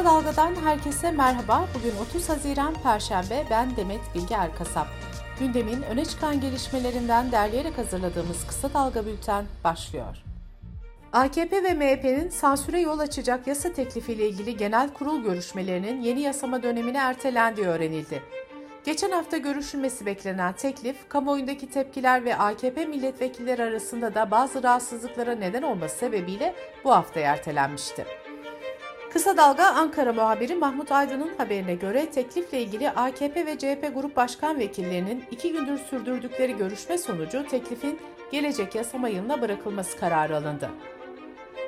Kısa Dalga'dan herkese merhaba. Bugün 30 Haziran Perşembe. Ben Demet Bilge Erkasap. Gündemin öne çıkan gelişmelerinden derleyerek hazırladığımız Kısa Dalga Bülten başlıyor. AKP ve MHP'nin sansüre yol açacak yasa teklifiyle ilgili genel kurul görüşmelerinin yeni yasama dönemine ertelendiği öğrenildi. Geçen hafta görüşülmesi beklenen teklif, kamuoyundaki tepkiler ve AKP milletvekilleri arasında da bazı rahatsızlıklara neden olması sebebiyle bu hafta ertelenmişti. Kısa Dalga Ankara muhabiri Mahmut Aydın'ın haberine göre teklifle ilgili AKP ve CHP grup başkan vekillerinin iki gündür sürdürdükleri görüşme sonucu teklifin gelecek yasama yılına bırakılması kararı alındı.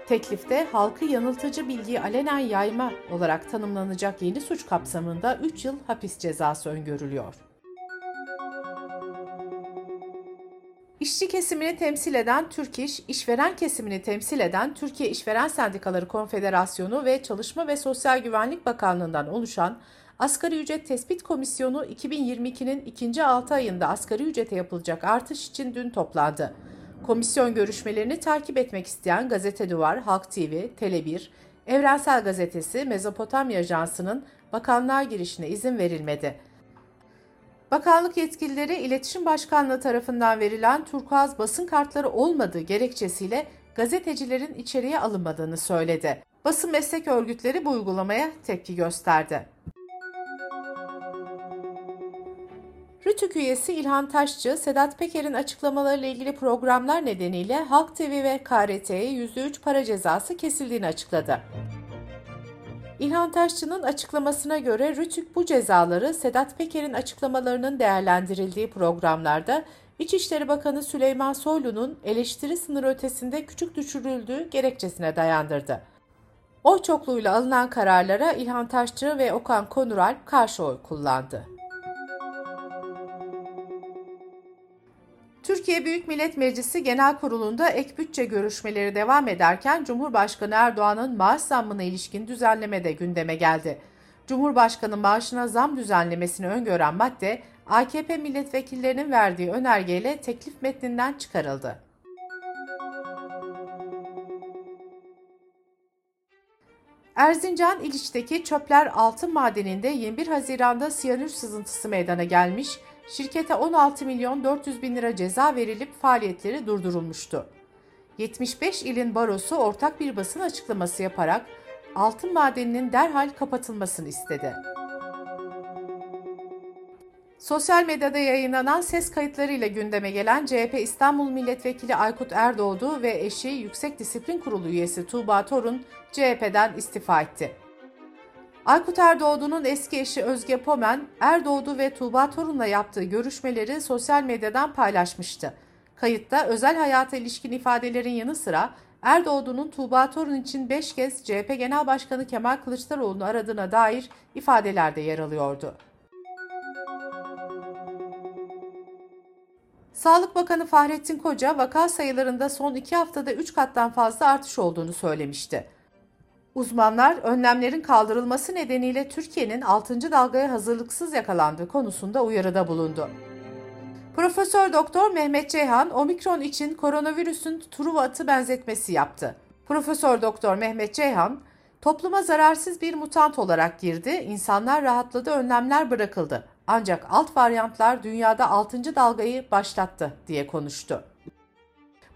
Teklifte halkı yanıltıcı bilgiyi alenen yayma olarak tanımlanacak yeni suç kapsamında 3 yıl hapis cezası öngörülüyor. İşçi kesimini temsil eden Türk İş, işveren kesimini temsil eden Türkiye İşveren Sendikaları Konfederasyonu ve Çalışma ve Sosyal Güvenlik Bakanlığı'ndan oluşan Asgari Ücret Tespit Komisyonu 2022'nin ikinci 6 ayında asgari ücrete yapılacak artış için dün toplandı. Komisyon görüşmelerini takip etmek isteyen Gazete Duvar, Halk TV, Tele1, Evrensel Gazetesi, Mezopotamya Ajansı'nın bakanlığa girişine izin verilmedi. Bakanlık yetkilileri İletişim Başkanlığı tarafından verilen turkuaz basın kartları olmadığı gerekçesiyle gazetecilerin içeriye alınmadığını söyledi. Basın meslek örgütleri bu uygulamaya tepki gösterdi. Rütük üyesi İlhan Taşçı, Sedat Peker'in açıklamalarıyla ilgili programlar nedeniyle Halk TV ve KRT'ye %3 para cezası kesildiğini açıkladı. İlhan Taşçı'nın açıklamasına göre Rütük bu cezaları Sedat Peker'in açıklamalarının değerlendirildiği programlarda İçişleri Bakanı Süleyman Soylu'nun eleştiri sınırı ötesinde küçük düşürüldüğü gerekçesine dayandırdı. Oy çokluğuyla alınan kararlara İlhan Taşçı ve Okan Konuralp karşı oy kullandı. Türkiye Büyük Millet Meclisi Genel Kurulu'nda ek bütçe görüşmeleri devam ederken Cumhurbaşkanı Erdoğan'ın maaş zammına ilişkin düzenleme de gündeme geldi. Cumhurbaşkanı maaşına zam düzenlemesini öngören madde AKP milletvekillerinin verdiği önergeyle teklif metninden çıkarıldı. Erzincan İliç'teki Çöpler Altın Madeni'nde 21 Haziran'da siyanür sızıntısı meydana gelmiş, şirkete 16 milyon 400 bin lira ceza verilip faaliyetleri durdurulmuştu. 75 ilin barosu ortak bir basın açıklaması yaparak altın madeninin derhal kapatılmasını istedi. Sosyal medyada yayınlanan ses kayıtlarıyla gündeme gelen CHP İstanbul Milletvekili Aykut Erdoğdu ve eşi Yüksek Disiplin Kurulu üyesi Tuğba Torun CHP'den istifa etti. Aykut Erdoğdu'nun eski eşi Özge Pomen, Erdoğdu ve Tuğba Torun'la yaptığı görüşmeleri sosyal medyadan paylaşmıştı. Kayıtta özel hayata ilişkin ifadelerin yanı sıra Erdoğdu'nun Tuğba Torun için 5 kez CHP Genel Başkanı Kemal Kılıçdaroğlu'nu aradığına dair ifadeler de yer alıyordu. Sağlık Bakanı Fahrettin Koca vaka sayılarında son 2 haftada 3 kattan fazla artış olduğunu söylemişti. Uzmanlar önlemlerin kaldırılması nedeniyle Türkiye'nin 6. dalgaya hazırlıksız yakalandığı konusunda uyarıda bulundu. Profesör Doktor Mehmet Ceyhan omikron için koronavirüsün Truva atı benzetmesi yaptı. Profesör Doktor Mehmet Ceyhan, topluma zararsız bir mutant olarak girdi, insanlar rahatladı, önlemler bırakıldı. Ancak alt varyantlar dünyada 6. dalgayı başlattı diye konuştu.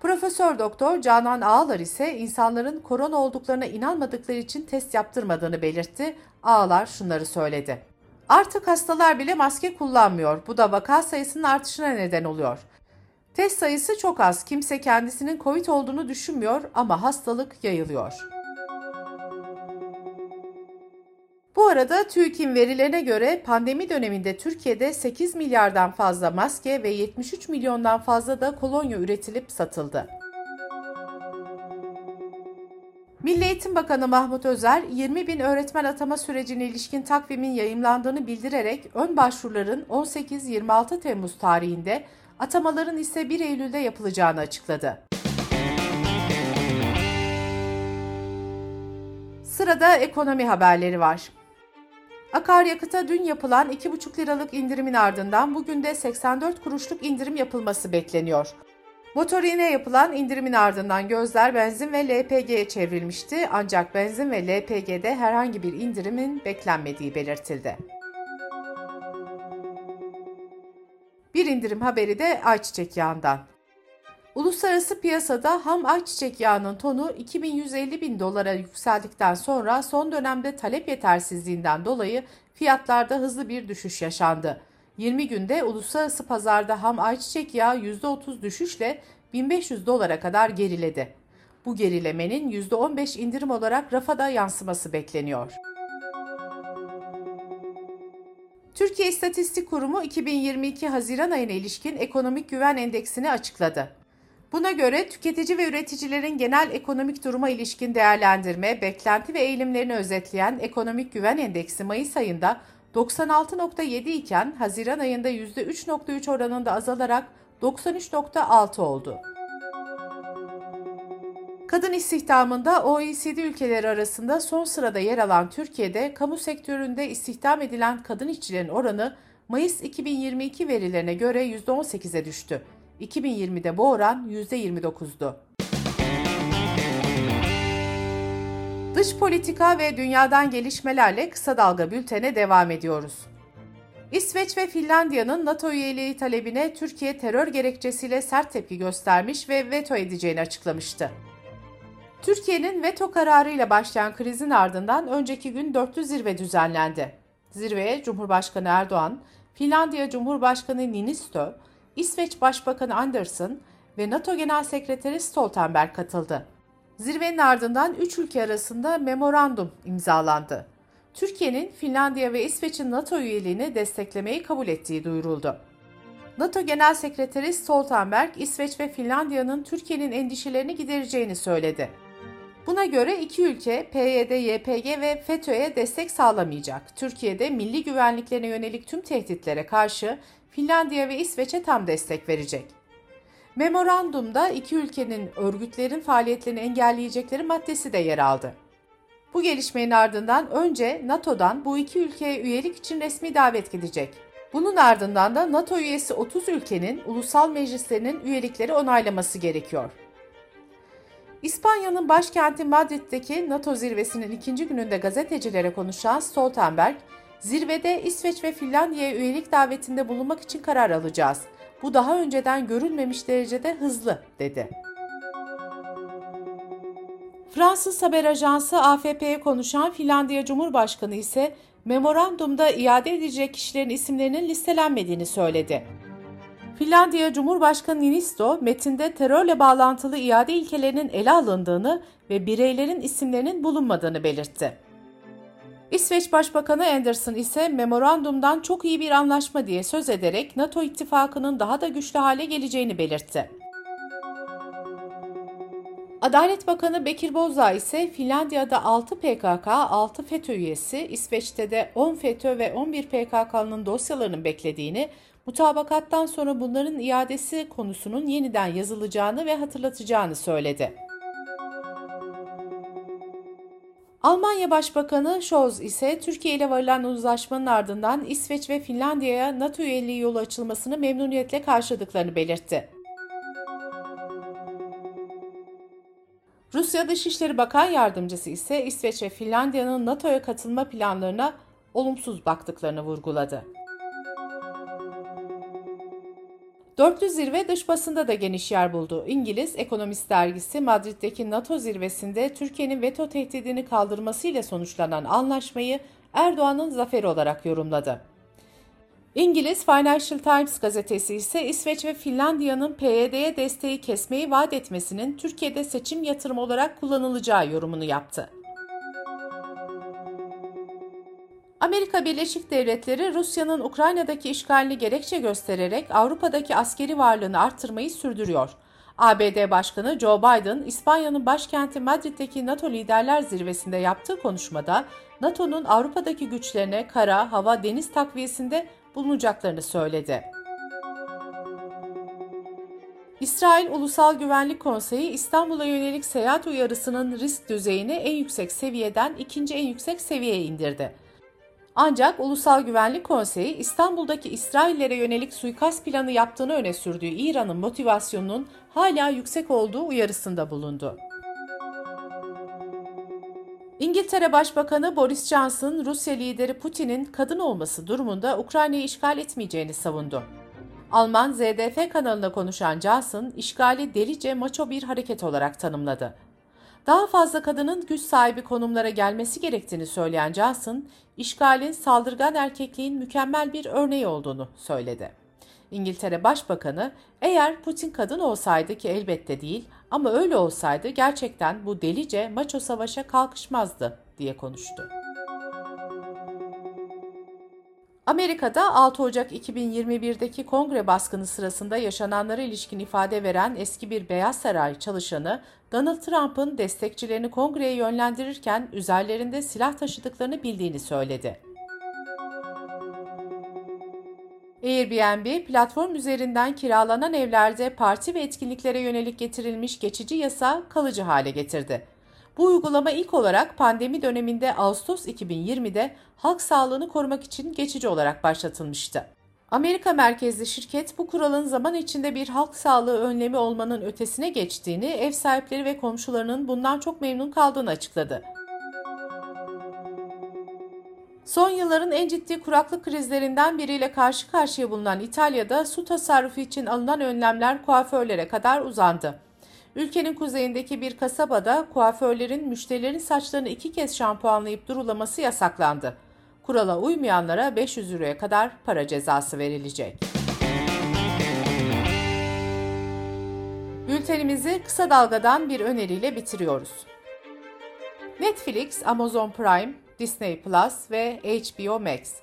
Profesör Doktor Canan Ağlar ise insanların korona olduklarına inanmadıkları için test yaptırmadığını belirtti. Ağlar şunları söyledi. Artık hastalar bile maske kullanmıyor. Bu da vaka sayısının artışına neden oluyor. Test sayısı çok az. Kimse kendisinin COVID olduğunu düşünmüyor ama hastalık yayılıyor.'' Bu arada TÜİK'in verilerine göre pandemi döneminde Türkiye'de 8 milyardan fazla maske ve 73 milyondan fazla da kolonya üretilip satıldı. Milli Eğitim Bakanı Mahmut Özer, 20 bin öğretmen atama sürecine ilişkin takvimin yayımlandığını bildirerek ön başvuruların 18-26 Temmuz tarihinde, atamaların ise 1 Eylül'de yapılacağını açıkladı. Sırada ekonomi haberleri var. Akaryakıta dün yapılan 2,5 liralık indirimin ardından bugün de 84 kuruşluk indirim yapılması bekleniyor. Motorine yapılan indirimin ardından gözler benzin ve LPG'ye çevrilmişti ancak benzin ve LPG'de herhangi bir indirimin beklenmediği belirtildi. Bir indirim haberi de ayçiçek yağından. Uluslararası piyasada ham ayçiçek yağının tonu 2150 bin dolara yükseldikten sonra son dönemde talep yetersizliğinden dolayı fiyatlarda hızlı bir düşüş yaşandı. 20 günde uluslararası pazarda ham ayçiçek yağı %30 düşüşle 1500 dolara kadar geriledi. Bu gerilemenin %15 indirim olarak rafada yansıması bekleniyor. Türkiye İstatistik Kurumu 2022 Haziran ayına ilişkin ekonomik güven endeksini açıkladı. Buna göre tüketici ve üreticilerin genel ekonomik duruma ilişkin değerlendirme, beklenti ve eğilimlerini özetleyen ekonomik güven endeksi Mayıs ayında 96.7 iken Haziran ayında %3.3 oranında azalarak 93.6 oldu. Kadın istihdamında OECD ülkeleri arasında son sırada yer alan Türkiye'de kamu sektöründe istihdam edilen kadın işçilerin oranı Mayıs 2022 verilerine göre %18'e düştü. 2020'de bu oran %29'du. Dış politika ve dünyadan gelişmelerle kısa dalga bültene devam ediyoruz. İsveç ve Finlandiya'nın NATO üyeliği talebine Türkiye terör gerekçesiyle sert tepki göstermiş ve veto edeceğini açıklamıştı. Türkiye'nin veto kararıyla başlayan krizin ardından önceki gün dörtlü zirve düzenlendi. Zirveye Cumhurbaşkanı Erdoğan, Finlandiya Cumhurbaşkanı Niinistö, İsveç Başbakanı Anderson ve NATO Genel Sekreteri Stoltenberg katıldı. Zirvenin ardından üç ülke arasında memorandum imzalandı. Türkiye'nin Finlandiya ve İsveç'in NATO üyeliğini desteklemeyi kabul ettiği duyuruldu. NATO Genel Sekreteri Stoltenberg, İsveç ve Finlandiya'nın Türkiye'nin endişelerini gidereceğini söyledi. Buna göre iki ülke PYD, YPG ve FETÖ'ye destek sağlamayacak. Türkiye'de milli güvenliklerine yönelik tüm tehditlere karşı Finlandiya ve İsveç'e tam destek verecek. Memorandumda iki ülkenin örgütlerin faaliyetlerini engelleyecekleri maddesi de yer aldı. Bu gelişmenin ardından önce NATO'dan bu iki ülkeye üyelik için resmi davet gidecek. Bunun ardından da NATO üyesi 30 ülkenin ulusal meclislerinin üyelikleri onaylaması gerekiyor. İspanya'nın başkenti Madrid'deki NATO zirvesinin ikinci gününde gazetecilere konuşan Stoltenberg, zirvede İsveç ve Finlandiya'ya üyelik davetinde bulunmak için karar alacağız. Bu daha önceden görülmemiş derecede hızlı, dedi. Fransız haber ajansı AFP'ye konuşan Finlandiya Cumhurbaşkanı ise memorandumda iade edilecek kişilerin isimlerinin listelenmediğini söyledi. Finlandiya Cumhurbaşkanı Niinisto, metinde terörle bağlantılı iade ilkelerinin ele alındığını ve bireylerin isimlerinin bulunmadığını belirtti. İsveç Başbakanı Anderson ise memorandumdan çok iyi bir anlaşma diye söz ederek NATO ittifakının daha da güçlü hale geleceğini belirtti. Adalet Bakanı Bekir Bozdağ ise Finlandiya'da 6 PKK, 6 FETÖ üyesi, İsveç'te de 10 FETÖ ve 11 PKK'nın dosyalarının beklediğini, mutabakattan sonra bunların iadesi konusunun yeniden yazılacağını ve hatırlatacağını söyledi. Almanya Başbakanı Scholz ise Türkiye ile varılan uzlaşmanın ardından İsveç ve Finlandiya'ya NATO üyeliği yolu açılmasını memnuniyetle karşıladıklarını belirtti. Rusya Dışişleri Bakan Yardımcısı ise İsveç ve Finlandiya'nın NATO'ya katılma planlarına olumsuz baktıklarını vurguladı. Dörtlü zirve dış basında da geniş yer buldu. İngiliz Ekonomist dergisi Madrid'deki NATO zirvesinde Türkiye'nin veto tehdidini kaldırmasıyla sonuçlanan anlaşmayı Erdoğan'ın zaferi olarak yorumladı. İngiliz Financial Times gazetesi ise İsveç ve Finlandiya'nın PYD'ye desteği kesmeyi vaat etmesinin Türkiye'de seçim yatırım olarak kullanılacağı yorumunu yaptı. Amerika Birleşik Devletleri Rusya'nın Ukrayna'daki işgalini gerekçe göstererek Avrupa'daki askeri varlığını arttırmayı sürdürüyor. ABD Başkanı Joe Biden, İspanya'nın başkenti Madrid'deki NATO Liderler Zirvesi'nde yaptığı konuşmada NATO'nun Avrupa'daki güçlerine kara, hava, deniz takviyesinde bulunacaklarını söyledi. İsrail Ulusal Güvenlik Konseyi İstanbul'a yönelik seyahat uyarısının risk düzeyini en yüksek seviyeden ikinci en yüksek seviyeye indirdi. Ancak Ulusal Güvenlik Konseyi İstanbul'daki İsraillere yönelik suikast planı yaptığını öne sürdüğü İran'ın motivasyonunun hala yüksek olduğu uyarısında bulundu. İngiltere Başbakanı Boris Johnson, Rusya lideri Putin'in kadın olması durumunda Ukrayna'yı işgal etmeyeceğini savundu. Alman ZDF kanalına konuşan Johnson, işgali delice maço bir hareket olarak tanımladı. Daha fazla kadının güç sahibi konumlara gelmesi gerektiğini söyleyen Johnson, işgalin saldırgan erkekliğin mükemmel bir örneği olduğunu söyledi. İngiltere Başbakanı, eğer Putin kadın olsaydı ki elbette değil ama öyle olsaydı gerçekten bu delice maço savaşa kalkışmazdı diye konuştu. Amerika'da 6 Ocak 2021'deki kongre baskını sırasında yaşananlara ilişkin ifade veren eski bir Beyaz Saray çalışanı Donald Trump'ın destekçilerini kongreye yönlendirirken üzerlerinde silah taşıdıklarını bildiğini söyledi. Airbnb, platform üzerinden kiralanan evlerde parti ve etkinliklere yönelik getirilmiş geçici yasa kalıcı hale getirdi. Bu uygulama ilk olarak pandemi döneminde Ağustos 2020'de halk sağlığını korumak için geçici olarak başlatılmıştı. Amerika merkezli şirket bu kuralın zaman içinde bir halk sağlığı önlemi olmanın ötesine geçtiğini, ev sahipleri ve komşularının bundan çok memnun kaldığını açıkladı. Son yılların en ciddi kuraklık krizlerinden biriyle karşı karşıya bulunan İtalya'da su tasarrufu için alınan önlemler kuaförlere kadar uzandı. Ülkenin kuzeyindeki bir kasabada kuaförlerin müşterilerin saçlarını iki kez şampuanlayıp durulaması yasaklandı. Kurala uymayanlara 500 euroya kadar para cezası verilecek. Bültenimizi kısa dalgadan bir öneriyle bitiriyoruz. Netflix, Amazon Prime, Disney Plus ve HBO Max.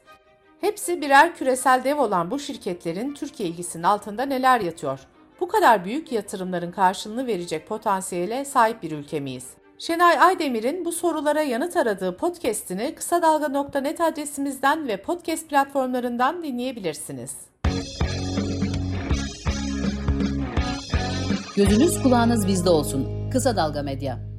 Hepsi birer küresel dev olan bu şirketlerin Türkiye ilgisinin altında neler yatıyor? Bu kadar büyük yatırımların karşılığını verecek potansiyele sahip bir ülke miyiz? Şenay Aydemir'in bu sorulara yanıt aradığı podcast'ini kısa dalga.net adresimizden ve podcast platformlarından dinleyebilirsiniz. Gözünüz kulağınız bizde olsun. Kısa Dalga Medya.